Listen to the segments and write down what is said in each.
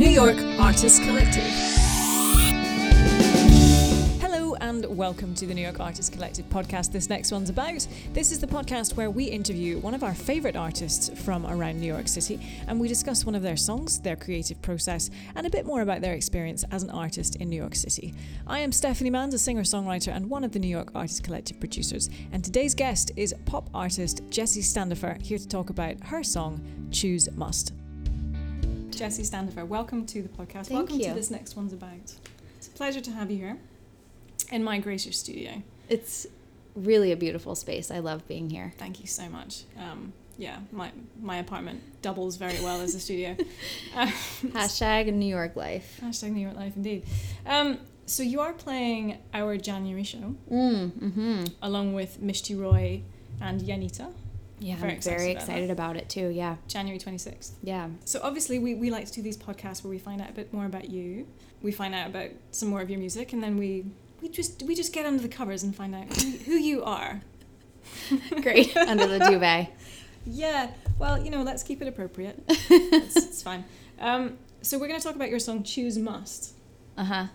New York Artists Collective. Hello and welcome to the New York Artists Collective podcast. This next one's about. This is the podcast where we interview one of our favourite artists from around New York City and we discuss one of their songs, their creative process, and a bit more about their experience as an artist in New York City. I am Stephanie Manns, a singer songwriter and one of the New York Artists Collective producers, and today's guest is pop artist Jessie Standafer, here to talk about her song Choose Must. Jessie Standafer, welcome to the podcast. Thank welcome you. to This Next One's About. It's a pleasure to have you here in my gracious studio. It's really a beautiful space. I love being here. Thank you so much. Um, yeah, my my apartment doubles very well as a studio. Uh, Hashtag New York life. hashtag New York Life, indeed. Um, so you are playing our January show Mm, mm-hmm. along with Mishti Roy and Yanita, Yeah, Very I'm excited very about excited about it too. Yeah, January 26th. yeah. So obviously we, we like to do these podcasts where we find out a bit more about you. We find out about some more of your music and then we we just we just get under the covers and find out who, who you are. Great. Under the duvet. Yeah, well, you know, let's keep it appropriate. it's, it's fine. Um, so we're going to talk about your song "Choose Must." Uh huh.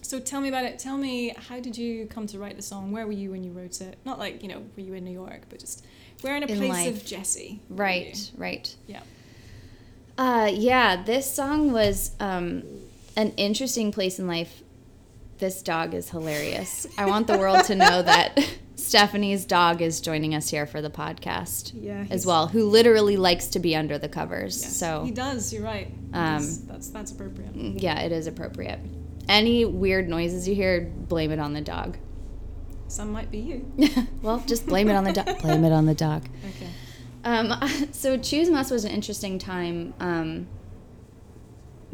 So tell me about it. Tell me how did you come to write the song? Where were you when you wrote it? Not like you know, were you in New York, but just where in a In place life. of Jessie. Right, you? right. Yeah. Uh, yeah, this song was um, an interesting place in life. This dog is hilarious. I want the world to know that Stephanie's dog is joining us here for the podcast Yeah. as well, who literally likes to be under the covers. Yes, so he does. You're right. Um, that's that's appropriate. Yeah, it is appropriate. Any weird noises you hear, blame it on the dog. Some might be you. well, just blame it on the dog. blame it on the dog. Okay. Um, so Choose Must was an interesting time um,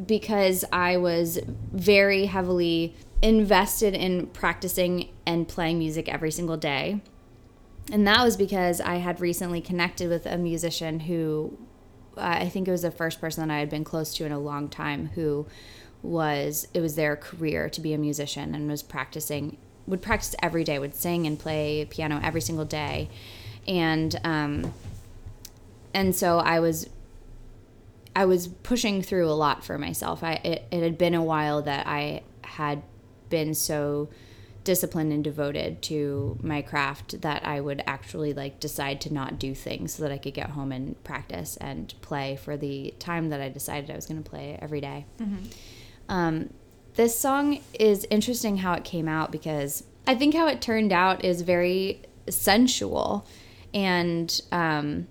because I was very heavily invested in practicing and playing music every single day. And that was because I had recently connected with a musician who I think it was the first person that I had been close to in a long time who was it was their career to be a musician and was practicing would practice every day would sing and play piano every single day and um and so I was I was pushing through a lot for myself. I it, it had been a while that I had been so disciplined and devoted to my craft that I would actually like decide to not do things so that I could get home and practice and play for the time that I decided I was going to play every day. Um, this song is interesting how it came out because I think how it turned out is very sensual and um,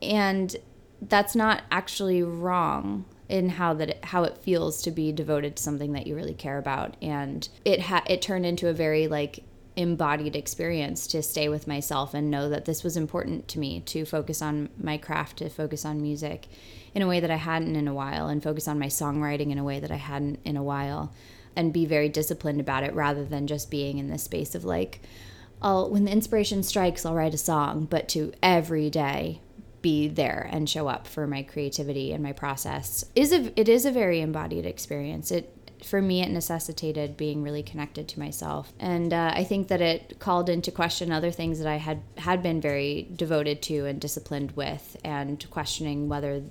and that's not actually wrong in how that it, how it feels to be devoted to something that you really care about. And it ha- it turned into a very like embodied experience to stay with myself and know that this was important to me to focus on my craft to focus on music in a way that I hadn't in a while and focus on my songwriting in a way that I hadn't in a while and be very disciplined about it rather than just being in this space of like I'll when the inspiration strikes I'll write a song but to every day be there and show up for my creativity and my process is a it is a very embodied experience. It for me it necessitated being really connected to myself. And uh, i think that it called into question other things that i had had been very devoted to and disciplined with and questioning whether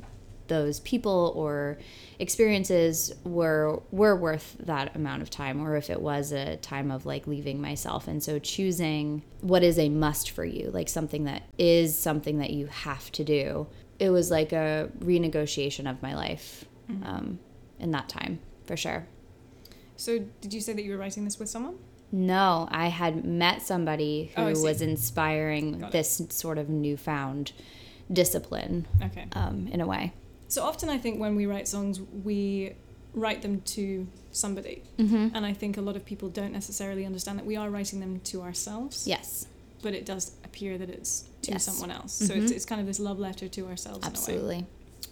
those people or experiences were were worth that amount of time or if it was a time of like leaving myself. And so choosing what is a must for you like something that is something that you have to do it was like a renegotiation of my life um, in that time for sure. So did you say that you were writing this with someone? no i had met somebody who Oh, was inspiring this sort of newfound discipline Okay. um, in a way So often I think when we write songs, we write them to somebody. mm-hmm. And I think a lot of people don't necessarily understand that we are writing them to ourselves. yes But it does appear that it's to Yes. someone else. So it's, Mhm. it's kind of this love letter to ourselves in a way. absolutely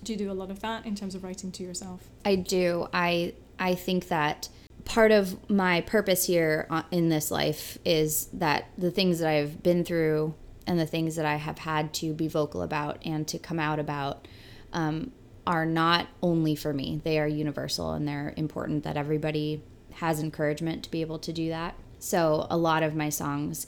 Do you do a lot of that in terms of writing to yourself? I do. I I think that part of my purpose here in this life is that the things that I've been through and the things that I have had to be vocal about and to come out about um, are not only for me. They are universal and they're important that everybody has encouragement to be able to do that. So a lot of my songs,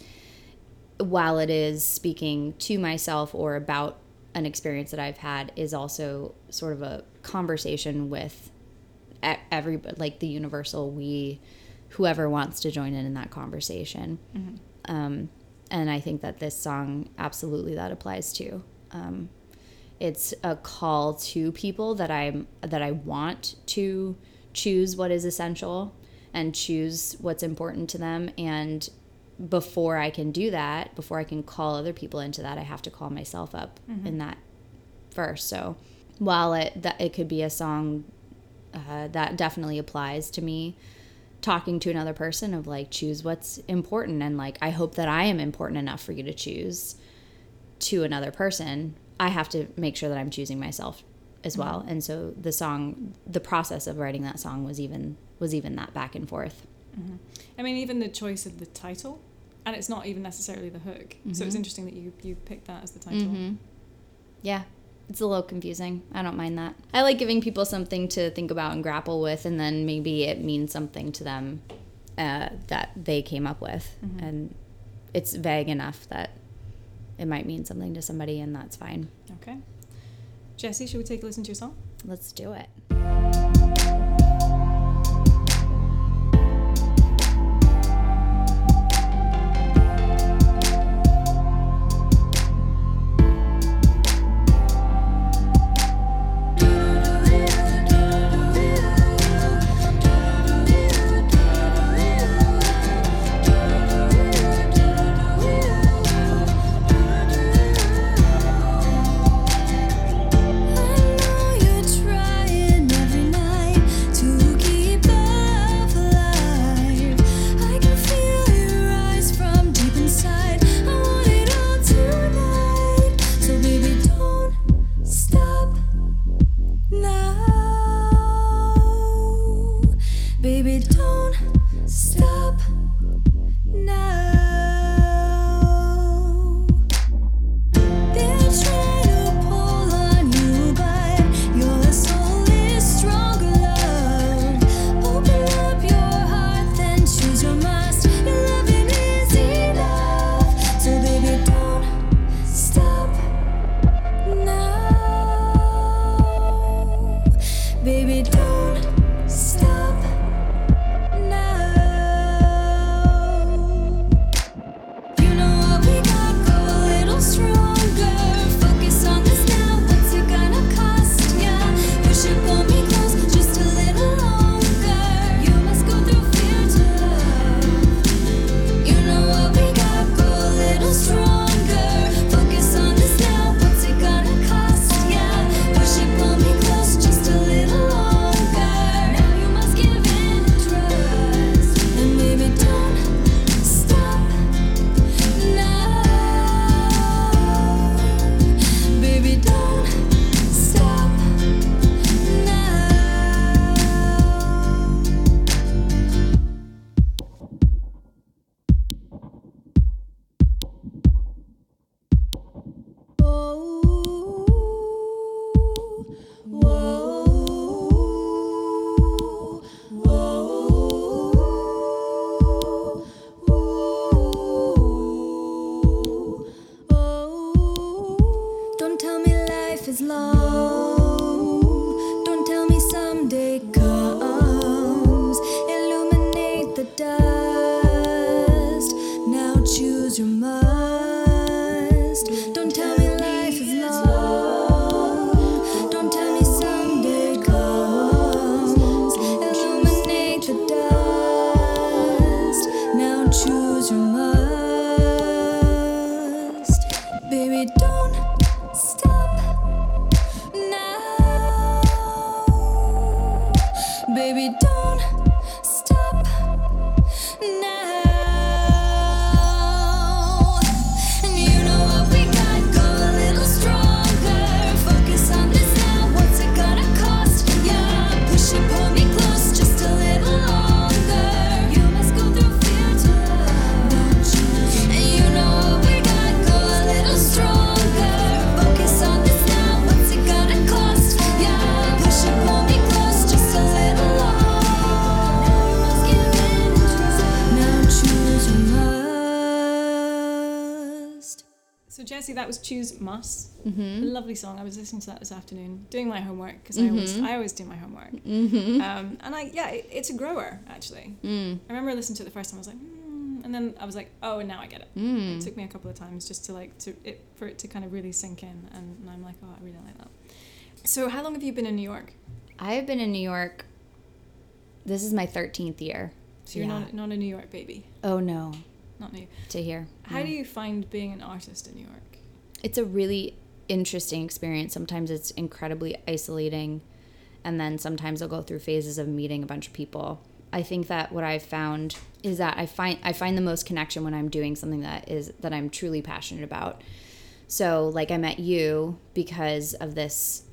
while it is speaking to myself or about an experience that I've had is also sort of a conversation with every like the universal we whoever wants to join in in that conversation um, and i think that this song absolutely that applies to um, it's a call to people that i'm that i want to choose what is essential and choose what's important to them. And before i can do that before i can call other people into that i have to call myself up in that first. So while it that it could be a song uh, that definitely applies to me talking to another person of like choose what's important and like i hope that i am important enough for you to choose to another person i have to make sure that i'm choosing myself as well. And so the song the process of writing that song was even was even that back and forth. I mean, even the choice of the title, and it's not even necessarily the hook. So it's interesting that you you picked that as the title. Mm-hmm. yeah it's a little confusing. I don't mind that. I like giving people something to think about and grapple with and then maybe it means something to them uh, that they came up with. And it's vague enough that it might mean something to somebody and that's fine Okay. Jessie, should we take a listen to your song? let's do it your must. Was "Choose Must." Mm-hmm. A lovely song. I was listening to that this afternoon, doing my homework because I always Mhm. I always do my homework. Mm-hmm. Um, and I yeah, it, it's a grower actually. Mm. I remember listening to it the first time. I was like, mm, and then I was like, oh, and now I get it. It Mm. took me a couple of times just to like to it for it to kind of really sink in, and, and I'm like, oh, I really like that. So how long have you been in New York? I've been in New York. This is my 13th year. So you're Yeah. not not a New York baby, Oh no, not new. to here. How No. do you find being an artist in New York? It's a really interesting experience. Sometimes it's incredibly isolating, and then sometimes I'll go through phases of meeting a bunch of people. I think that what I've found is that I find I find the most connection when I'm doing something that is that I'm truly passionate about. So, like I met you because of this.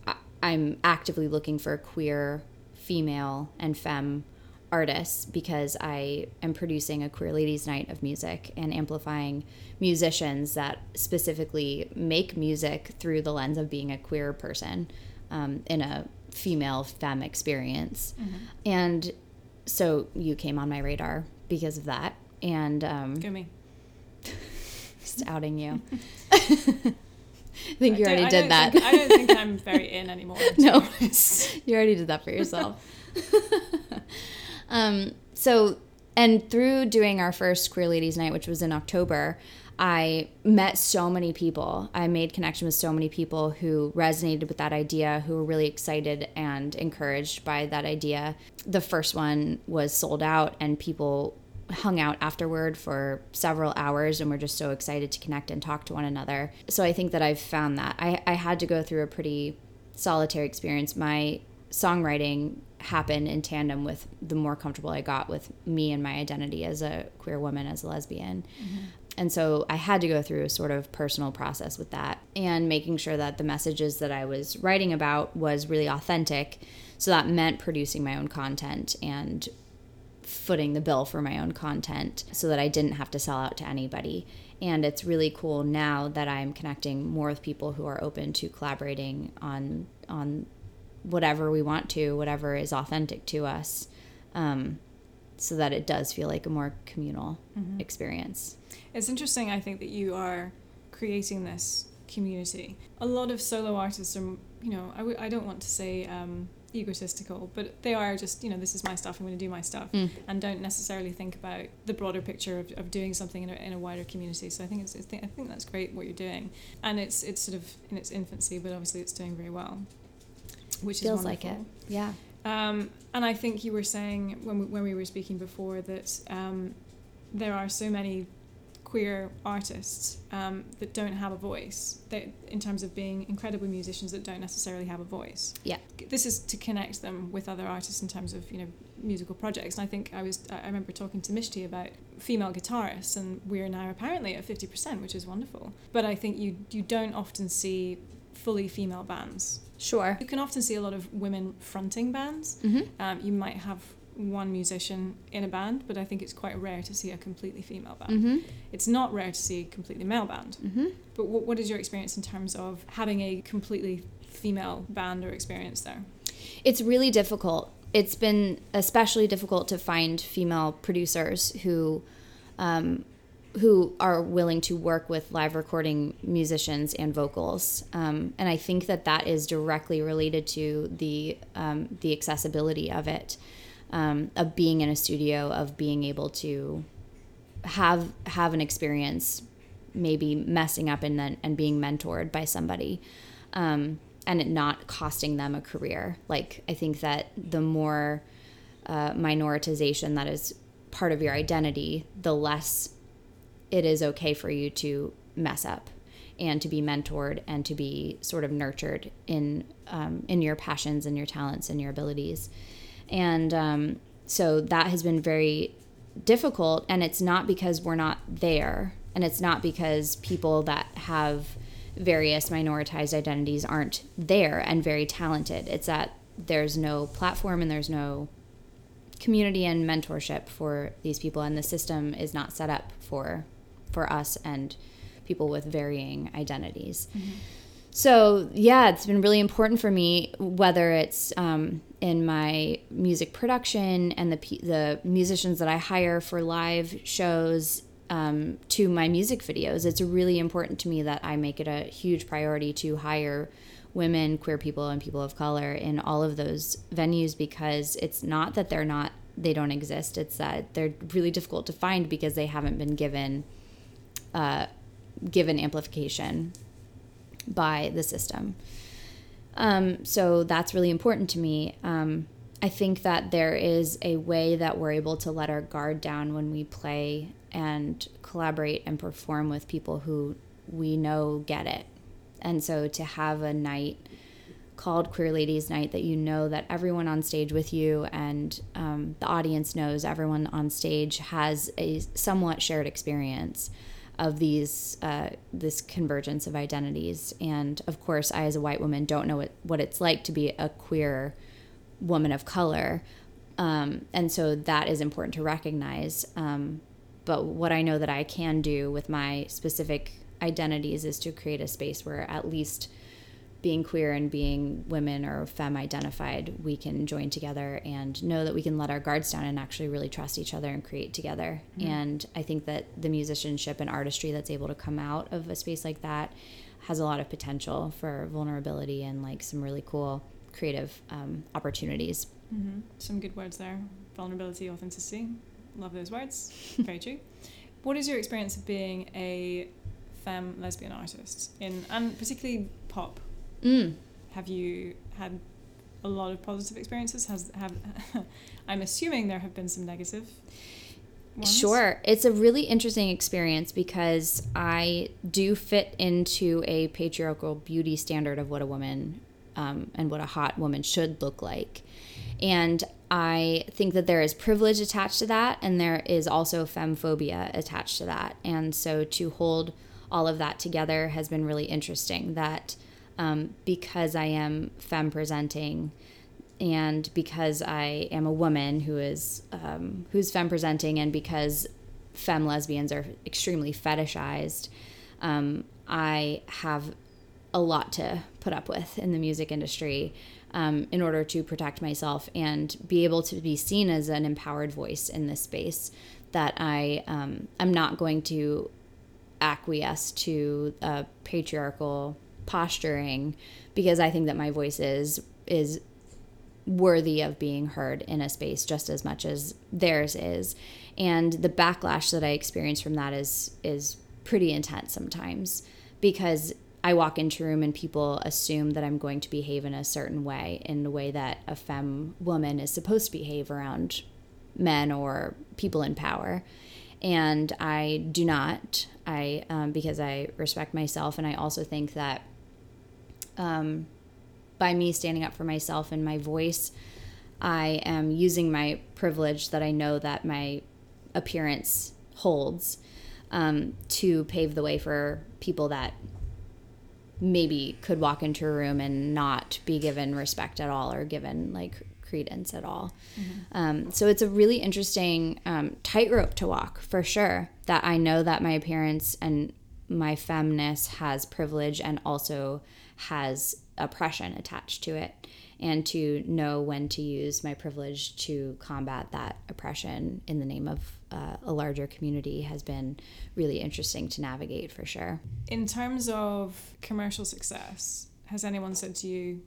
I'm actively looking for a queer, female, and femme artists because I am producing a queer ladies' night of music and amplifying musicians that specifically make music through the lens of being a queer person um, in a female femme experience. And so you came on my radar because of that. And um, Go me. just outing you. I think you I already don't- I did that. think- I don't think I'm very in anymore. no, you already did that for yourself. Um, so, and through doing our first Queer Ladies Night, which was in October, I met so many people. I made connection with so many people who resonated with that idea, who were really excited and encouraged by that idea. The first one was sold out, and people hung out afterward for several hours and were just so excited to connect and talk to one another. So I think that I've found that. I, I had to go through a pretty solitary experience. My songwriting happened in tandem with the more comfortable I got with me and my identity as a queer woman, as a lesbian. Mm-hmm. And so I had to go through a sort of personal process with that and making sure that the messages that I was writing about was really authentic. So that meant producing my own content and footing the bill for my own content so that I didn't have to sell out to anybody. And it's really cool now that I'm connecting more with people who are open to collaborating on on whatever we want to, whatever is authentic to us, um, so that it does feel like a more communal experience. It's interesting, I think, that you are creating this community. A lot of solo artists are, you know, I w- I don't want to say um, egotistical, but they are just, you know, this is my stuff, I'm going to do my stuff, Mm. and don't necessarily think about the broader picture of, of doing something in a, in a wider community. So I think it's, it's I think that's great what you're doing, and it's it's sort of in its infancy, but obviously it's doing very well, which Feels is like it. Yeah. Um, and I think you were saying when we, when we were speaking before that um, there are so many queer artists um, that don't have a voice. That in terms of being incredible musicians that don't necessarily have a voice. Yeah. This is to connect them with other artists in terms of you know musical projects. And I think I was I remember talking to Mishti about female guitarists, and we're now apparently at fifty percent, which is wonderful. But I think you you don't often see fully female bands. Sure. You can often see a lot of women fronting bands. Mm-hmm. Um, you might have one musician in a band, but I think it's quite rare to see a completely female band. Mm-hmm. It's not rare to see a completely male band. Mm-hmm. But what, what is your experience in terms of having a completely female band or experience there? It's really difficult. It's been especially difficult to find female producers who um, who are willing to work with live recording musicians and vocals. Um, and I think that that is directly related to the um, the accessibility of it, um, of being in a studio, of being able to have have an experience, maybe messing up and then and being mentored by somebody. Um, and it not costing them a career. Like I think that the more uh, minoritization that is part of your identity, the less it is okay for you to mess up and to be mentored and to be sort of nurtured in um, in your passions and your talents and your abilities. And um, so that has been very difficult. And it's not because we're not there, and it's not because people that have various minoritized identities aren't there and very talented. It's that there's no platform and there's no community and mentorship for these people and the system is not set up for for us and people with varying identities so yeah it's been really important for me whether it's um, in my music production and the the musicians that i hire for live shows um, to my music videos. It's really important to me that I make it a huge priority to hire women, queer people, and people of color in all of those venues because it's not that they're not they don't exist. It's that they're really difficult to find because they haven't been given uh, given amplification by the system. Um, so that's really important to me. Um, I think that there is a way that we're able to let our guard down when we play and collaborate and perform with people who we know get it. And so to have a night called Queer Ladies Night that you know that everyone on stage with you and um, the audience knows everyone on stage has a somewhat shared experience of these uh, this convergence of identities. And of course, I as a white woman don't know what, what it's like to be a queer woman of color. Um, and so that is important to recognize. Um, but what I know that I can do with my specific identities is to create a space where at least being queer and being women or femme identified, we can join together and know that we can let our guards down and actually really trust each other and create together. And I think that the musicianship and artistry that's able to come out of a space like that has a lot of potential for vulnerability and like some really cool creative um, opportunities. Mm-hmm. Some good words there. Vulnerability, authenticity. Love those words. Very true. What is your experience of being a femme lesbian artist in, and particularly pop? Mm. Have you had a lot of positive experiences? Has have I'm assuming there have been some negative. Ones? Sure. It's a really interesting experience because I do fit into a patriarchal beauty standard of what a woman um, and what a hot woman should look like. And I think that there is privilege attached to that, and there is also femphobia attached to that. And so to hold all of that together has been really interesting. That um, because I am femme presenting, and because I am a woman who is um, who's femme presenting, and because femme lesbians are extremely fetishized, um, I have a lot to put up with in the music industry um, in order to protect myself and be able to be seen as an empowered voice in this space. That I um, I'm not going to acquiesce to uh, patriarchal posturing because I think that my voice is is worthy of being heard in a space just as much as theirs is. And the backlash that i experience from that is is pretty intense sometimes because i walk into a room and people assume that i'm going to behave in a certain way in the way that a femme woman is supposed to behave around men or people in power. And i do not. I um, because i respect myself and i also think that um, by me standing up for myself and my voice, I am using my privilege that I know that my appearance holds um, to pave the way for people that maybe could walk into a room and not be given respect at all or given like credence at all. Um, so it's a really interesting um, tightrope to walk for sure. That I know that my appearance and my femness has privilege and also has oppression attached to it and to know when to use my privilege to combat that oppression in the name of uh, a larger community has been really interesting to navigate for sure. In terms of commercial success, has anyone said to you,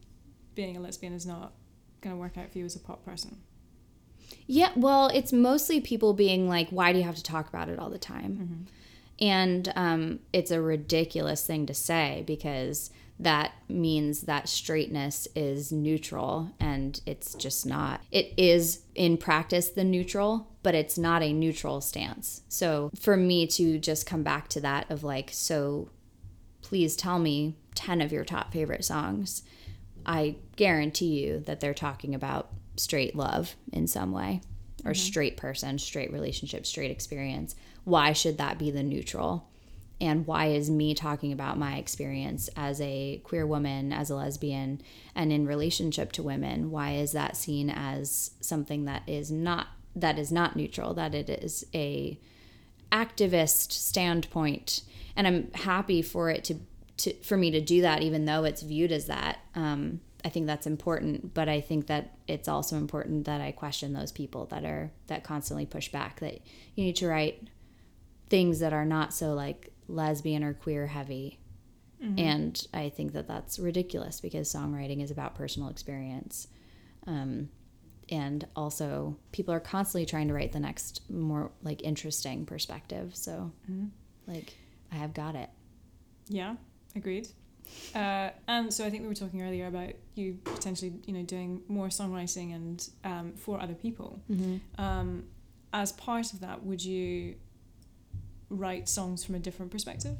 being a lesbian is not going to work out for you as a pop person? Yeah, well, it's mostly people being like, why do you have to talk about it all the time? Mm-hmm. And um, it's a ridiculous thing to say because that means that straightness is neutral and it's just not. It is in practice the neutral, but it's not a neutral stance. So for me to just come back to that of like, so please tell me 10 of your top favorite songs, I guarantee you that they're talking about straight love in some way or straight person, straight relationship, straight experience. Why should that be the neutral? And why is me talking about my experience as a queer woman, as a lesbian, and in relationship to women? Why is that seen as something that is not that is not neutral? That it is a activist standpoint, and I'm happy for it to, to for me to do that, even though it's viewed as that. Um, I think that's important, but I think that it's also important that I question those people that are that constantly push back that you need to write things that are not so like lesbian or queer heavy. And I think that that's ridiculous because songwriting is about personal experience. Um, and also, people are constantly trying to write the next more like interesting perspective. So, like, I have got it. Yeah, agreed. Uh, and so I think we were talking earlier about you potentially, you know, doing more songwriting and um, for other people. Um, as part of that, would you write songs from a different perspective?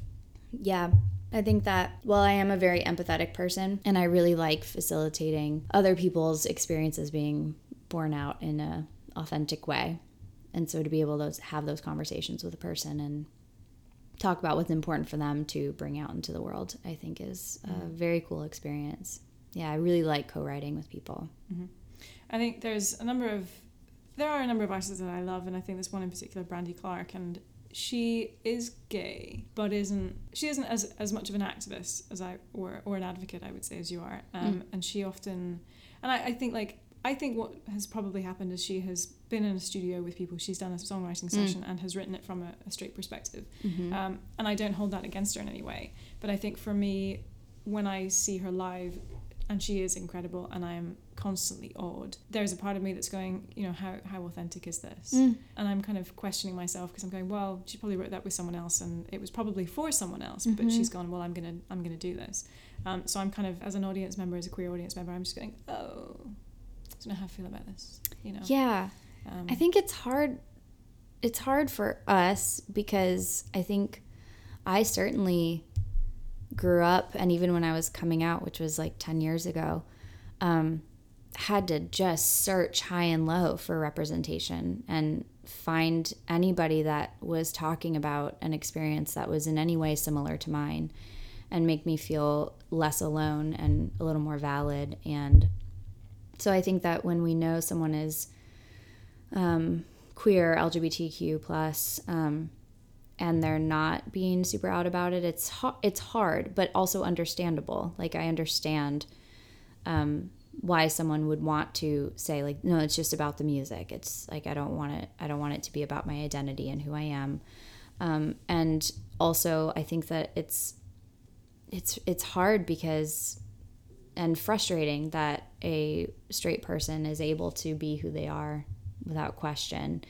Yeah. I think that, while I am a very empathetic person and I really like facilitating other people's experiences being borne out in a authentic way. And so to be able to have those conversations with a person and talk about what's important for them to bring out into the world, I think is a mm-hmm. very cool experience. Yeah, I really like co-writing with people. Mm-hmm. I think there's a number of there are a number of artists that I love, and I think there's one in particular, Brandy Clark, and she is gay, but isn't she isn't as as much of an activist as I or or an advocate I would say as you are, um, and she often, and I, I think like. I think what has probably happened is she has been in a studio with people. She's done a songwriting session and has written it from a, a straight perspective. Um, and I don't hold that against her in any way. But I think for me, when I see her live, and she is incredible, and I am constantly awed. There's a part of me that's going, you know, how how authentic is this? And I'm kind of questioning myself because I'm going, well, she probably wrote that with someone else, and it was probably for someone else, but she's gone, well, I'm gonna I'm gonna do this. Um, so I'm kind of as an audience member, as a queer audience member, I'm just going, oh, I don't know how I feel about this, you know. Yeah. Um, I think it's hard it's hard for us because I think I certainly grew up and even when I was coming out, which was like 10 years ago, um, had to just search high and low for representation and find anybody that was talking about an experience that was in any way similar to mine and make me feel less alone and a little more valid and so I think that when we know someone is um, queer, LGBTQ plus, um, and they're not being super out about it, it's it's hard, but also understandable. Like I understand um, why someone would want to say like, no, it's just about the music. It's like I don't want it. I don't want it to be about my identity and who I am. Um, and also, I think that it's it's it's hard because and frustrating that a straight person is able to be who they are without question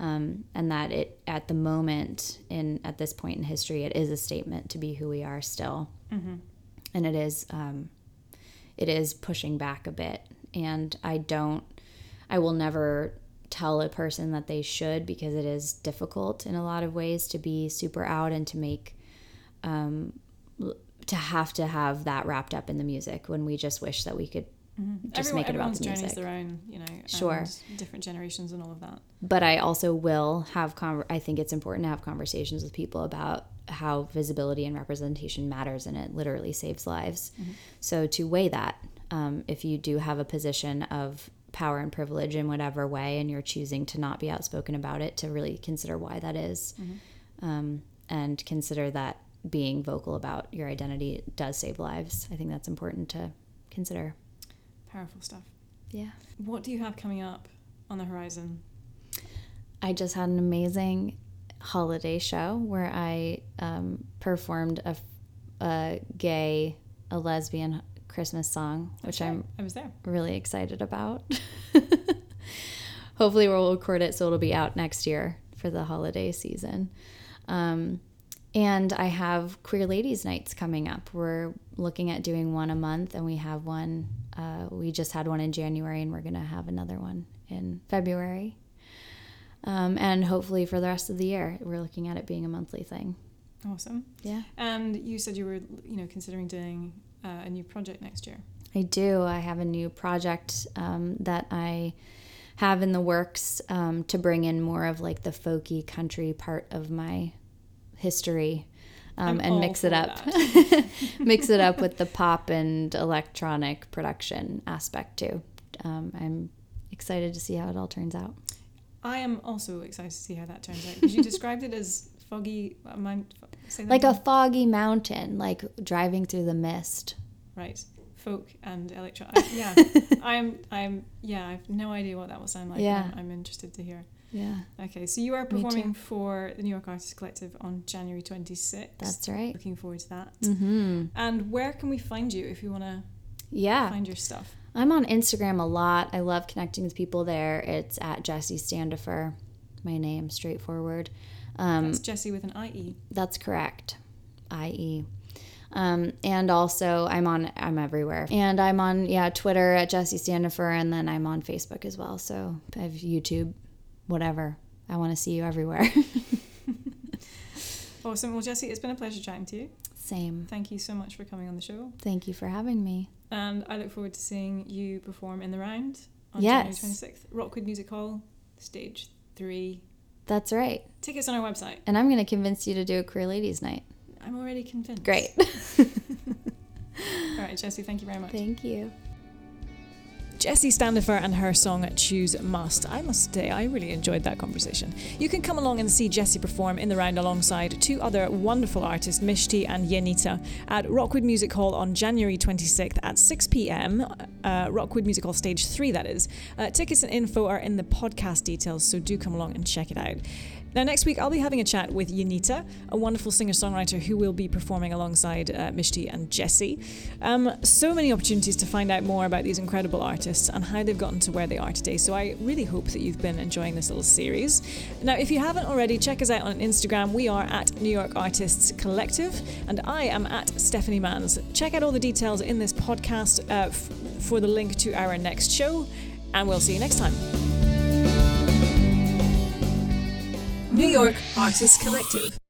um, and that it at the moment in at this point in history it is a statement to be who we are still and it is um, it is pushing back a bit and i don't i will never tell a person that they should because it is difficult in a lot of ways to be super out and to make um, to have to have that wrapped up in the music when we just wish that we could just Everyone, make it about everyone's the journey is music their own, you know, Sure. different generations and all of that. but I also will have con- I think it's important to have conversations with people about how visibility and representation matters and it literally saves lives. So to weigh that, um, if you do have a position of power and privilege in whatever way and you're choosing to not be outspoken about it, to really consider why that is. Um, and consider that being vocal about your identity does save lives. I think that's important to consider. Powerful stuff. Yeah. What do you have coming up on the horizon? I just had an amazing holiday show where I um, performed a, a gay, a lesbian Christmas song, which I'm I was there. really excited about. Hopefully, we'll record it so it'll be out next year for the holiday season. Um, and I have Queer Ladies Nights coming up. We're looking at doing one a month, and we have one. Uh, we just had one in January, and we're going to have another one in February. Um, and hopefully for the rest of the year, we're looking at it being a monthly thing. Awesome. Yeah. And you said you were, you know, considering doing uh, a new project next year. I do. I have a new project um, that I have in the works um, to bring in more of like the folky country part of my history um, and mix it up. mix it up with the pop and electronic production aspect too. Um, I'm excited to see how it all turns out. I am also excited to see how that turns out because you described it as foggy. uh, Mount, say that Like a foggy mountain, like driving through the mist. right folk and electro. yeah, I'm. I'm. Yeah, I have no idea what that will sound like. Yeah. I'm, I'm interested to hear. Yeah, Okay, so you are performing for the New York Artists Collective on January 26th. that's right. Looking forward to that. Mm-hmm. And where can we find you if you want to Yeah, find your stuff? I'm on Instagram a lot. I love connecting with people there. It's at Jessie Standafer, my name, straightforward. Um, That's Jessie with an IE. That's correct. IE. Um, and also I'm on I'm everywhere. And I'm on yeah, Twitter at Jessie Standafer and then I'm on Facebook as well. So I have YouTube, whatever. I want to see you everywhere. Awesome. Well, Jessie, it's been a pleasure chatting to you. Same. Thank you so much for coming on the show. Thank you for having me. And I look forward to seeing you perform in the round on Yes. January 26th. Rockwood Music Hall, stage three. That's right. Tickets on our website. And I'm going to convince you to do a queer ladies night. I'm already convinced. Great. All right, Jessie, thank you very much. Thank you. Jessie Standafer and her song Choose Must. I must say, I really enjoyed that conversation. You can come along and see Jessie perform in the round alongside two other wonderful artists, Mishti and Yenita, at Rockwood Music Hall on January 26th at 6 pm. Uh, Rockwood Music Hall Stage 3, that is. Uh, tickets and info are in the podcast details, so do come along and check it out. Now, next week, I'll be having a chat with Yanita, a wonderful singer songwriter who will be performing alongside uh, Mishti and Jessie. Um, so many opportunities to find out more about these incredible artists and how they've gotten to where they are today. So, I really hope that you've been enjoying this little series. Now, if you haven't already, check us out on Instagram. We are at New York Artists Collective, and I am at Stephanie Mans. Check out all the details in this podcast uh, f- for the link to our next show, and we'll see you next time. New York Artists Collective.